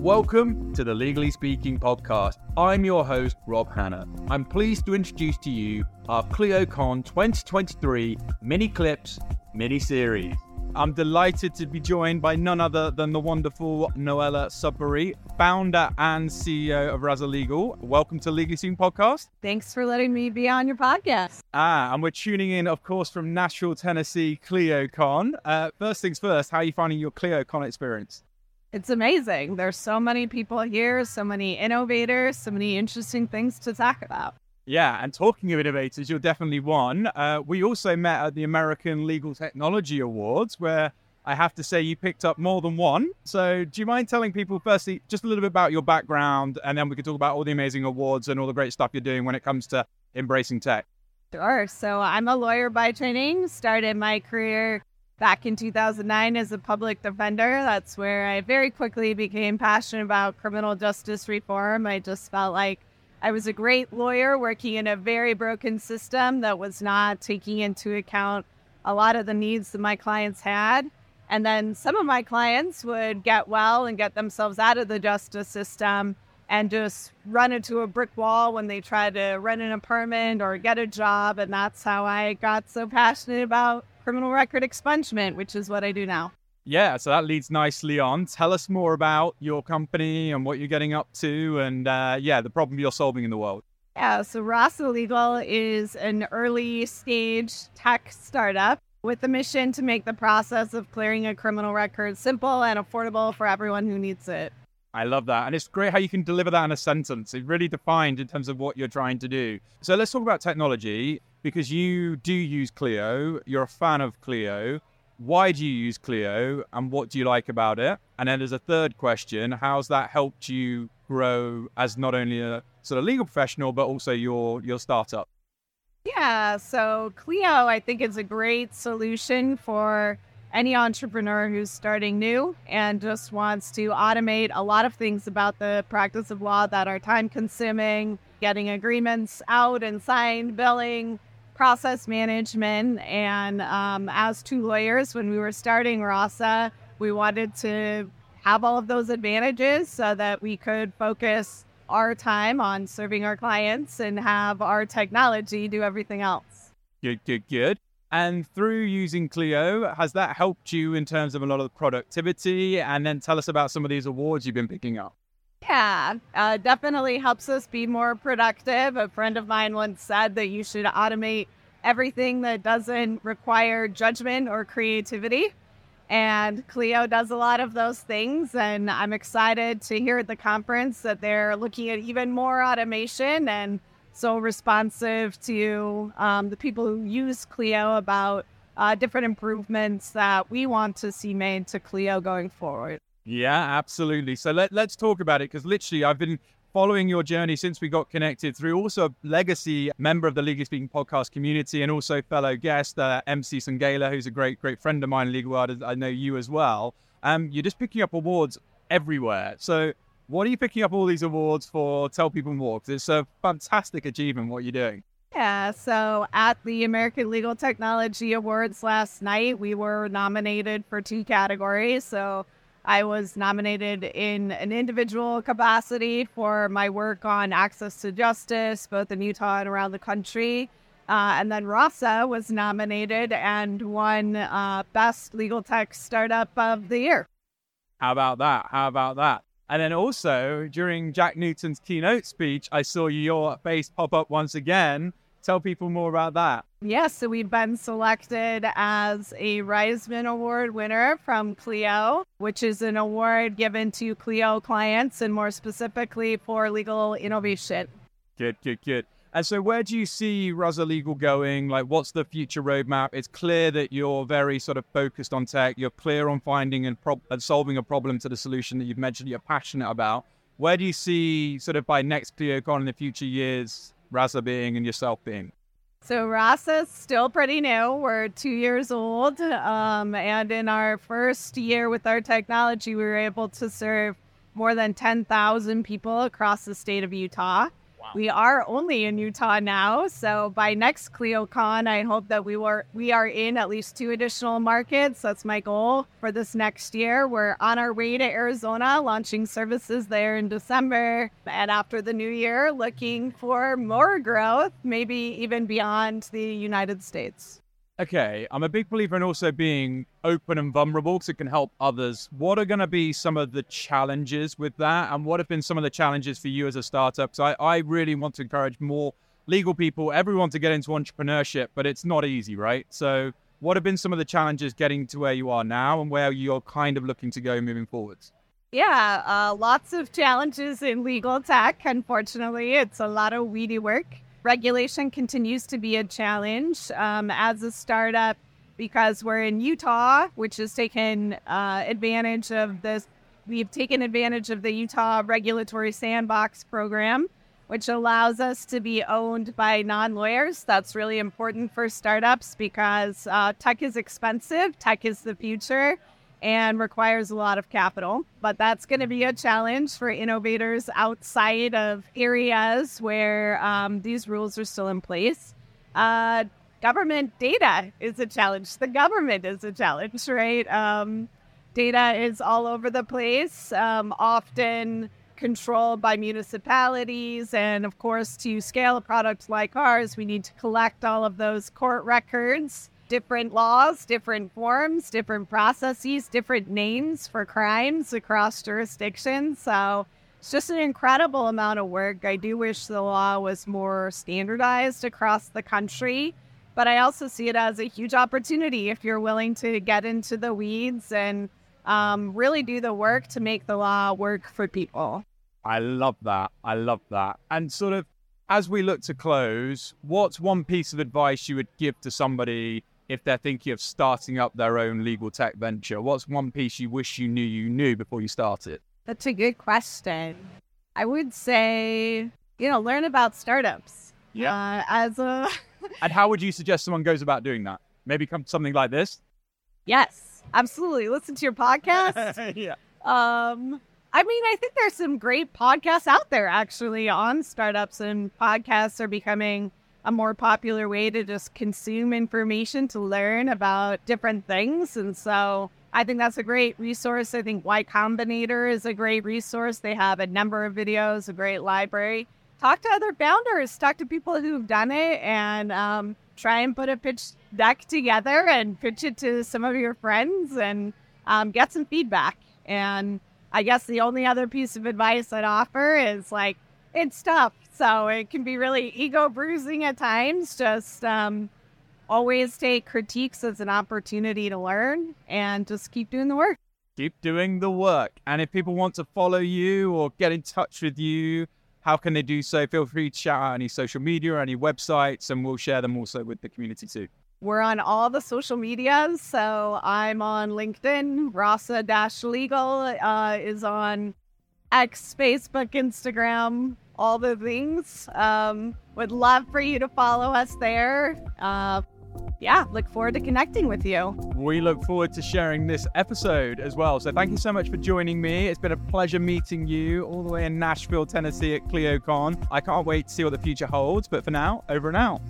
Welcome to the Legally Speaking podcast. I'm your host, Rob Hanna. I'm pleased to introduce to you our ClioCon 2023 mini clips mini series. I'm delighted to be joined by none other than the wonderful Noella Sudbury, founder and CEO of Rasa Legal. Welcome to Legally Speaking podcast. Thanks for letting me be on your podcast. Ah, and we're tuning in, of course, from Nashville, Tennessee, ClioCon. Uh, first things first, how are you finding your ClioCon experience? It's amazing. There's so many people here, so many innovators, so many interesting things to talk about. Yeah, and talking of innovators, you're definitely one. Uh, we also met at the American Legal Technology Awards, where I have to say you picked up more than one. So, do you mind telling people, firstly, just a little bit about your background, and then we can talk about all the amazing awards and all the great stuff you're doing when it comes to embracing tech? Sure. So, I'm a lawyer by training, started my career back in 2009 as a public defender. That's where I very quickly became passionate about criminal justice reform. I just felt like I was a great lawyer working in a very broken system that was not taking into account a lot of the needs that my clients had. And then some of my clients would get well and get themselves out of the justice system and just run into a brick wall when they try to rent an apartment or get a job. And that's how I got so passionate about criminal record expungement, which is what I do now. Yeah, so that leads nicely on. Tell us more about your company and what you're getting up to, and uh, yeah, the problem you're solving in the world. Yeah, so Rasa Legal is an early stage tech startup with the mission to make the process of clearing a criminal record simple and affordable for everyone who needs it. I love that. And it's great how you can deliver that in a sentence. It's really defined in terms of what you're trying to do. So let's talk about technology because you do use Clio. You're a fan of Clio. Why do you use Clio and what do you like about it? And then there's a third question How's that helped you grow as not only a sort of legal professional, but also your, your startup? Yeah, so Clio, I think, is a great solution for any entrepreneur who's starting new and just wants to automate a lot of things about the practice of law that are time consuming, getting agreements out and signed, billing, process management. And um, as two lawyers, when we were starting RASA, we wanted to have all of those advantages so that we could focus our time on serving our clients and have our technology do everything else. Good, good, good. And through using Clio, has that helped you in terms of a lot of productivity? And then tell us about some of these awards you've been picking up. Yeah, uh, definitely helps us be more productive. A friend of mine once said that you should automate everything that doesn't require judgment or creativity. And Clio does a lot of those things. And I'm excited to hear at the conference that they're looking at even more automation and so responsive to um, the people who use Clio about uh, different improvements that we want to see made to Clio going forward. Yeah, absolutely. So let, let's talk about it because literally I've been following your journey since we got connected through also a legacy member of the Legally Speaking podcast community and also fellow guest, uh, MC Sungaila, who's a great, great friend of mine in legal world. I know you as well. Um, you're just picking up awards everywhere. So what are you picking up all these awards for? Tell people more because it's a fantastic achievement what you're doing. Yeah, so at the American Legal Technology Awards last night, we were nominated for two categories. So I was nominated in an individual capacity for my work on access to justice, both in Utah and around the country. Uh, and then Rasa was nominated and won uh, Best Legal Tech Startup of the Year. How about that? How about that? And then also during Jack Newton's keynote speech, I saw your face pop up once again. Tell people more about that. Yes, so we've been selected as a Reisman Award winner from Clio, which is an award given to Clio clients and more specifically for legal innovation. Good, good, good. And so, where do you see Rasa Legal going? Like, what's the future roadmap? It's clear that you're very sort of focused on tech. You're clear on finding and, pro- and solving a problem to the solution that you've mentioned you're passionate about. Where do you see, sort of, by next ClioCon in the future years, Rasa being and yourself being? So Rasa's still pretty new. We're two years old, um, and in our first year with our technology, we were able to serve more than ten thousand people across the state of Utah. We are only in Utah now, so by next ClioCon, I hope that we were we are in at least two additional markets. That's my goal for this next year. We're on our way to Arizona, launching services there in December, and after the new year, looking for more growth, maybe even beyond the United States. Okay, I'm a big believer in also being open and vulnerable because it can help others. What are going to be some of the challenges with that? And what have been some of the challenges for you as a startup? So I, I really want to encourage more legal people, everyone to get into entrepreneurship, but it's not easy, right? So what have been some of the challenges getting to where you are now and where you're kind of looking to go moving forwards? Yeah, uh, lots of challenges in legal tech. Unfortunately, it's a lot of weedy work regulation continues to be a challenge um, as a startup because we're in Utah, which has taken uh, advantage of this. We've taken advantage of the Utah Regulatory Sandbox program, which allows us to be owned by non lawyers. That's really important for startups because uh, tech is expensive, tech is the future and requires a lot of capital. But that's going to be a challenge for innovators outside of areas where um, these rules are still in place. Uh, government data is a challenge. The government is a challenge, right? Um, data is all over the place, um, often controlled by municipalities. And of course, to scale a product like ours, we need to collect all of those court records different laws, different forms, different processes, different names for crimes across jurisdictions. So it's just an incredible amount of work. I do wish the law was more standardized across the country, but I also see it as a huge opportunity if you're willing to get into the weeds and um, really do the work to make the law work for people. I love that. I love that. And sort of as we look to close, what's one piece of advice you would give to somebody if they're thinking of starting up their own legal tech venture? What's one piece you wish you knew you knew before you started? That's a good question. I would say, you know, learn about startups. Yeah. Uh, as a. and how would you suggest someone goes about doing that? Maybe come something like this. Yes, absolutely. Listen to your podcast. yeah. Um, I mean, I think there's some great podcasts out there actually on startups, and podcasts are becoming a more popular way to just consume information to learn about different things. And so I think that's a great resource. I think Y Combinator is a great resource. They have a number of videos, a great library. Talk to other founders, talk to people who've done it, and um, try and put a pitch deck together and pitch it to some of your friends and um, get some feedback. And I guess the only other piece of advice I'd offer is like, it's tough. So it can be really ego bruising at times. Just um, always take critiques as an opportunity to learn and just keep doing the work. Keep doing the work. And if people want to follow you or get in touch with you, how can they do so? Feel free to shout out any social media or any websites, and we'll share them also with the community too. We're on all the social medias. So I'm on LinkedIn. Rasa Dash Legal uh, is on X, Facebook, Instagram all the things. Um, would love for you to follow us there. Uh, yeah, look forward to connecting with you. We look forward to sharing this episode as well. So thank you so much for joining me. It's been a pleasure meeting you all the way in Nashville, Tennessee at ClioCon. I can't wait to see what the future holds. But for now, over and out.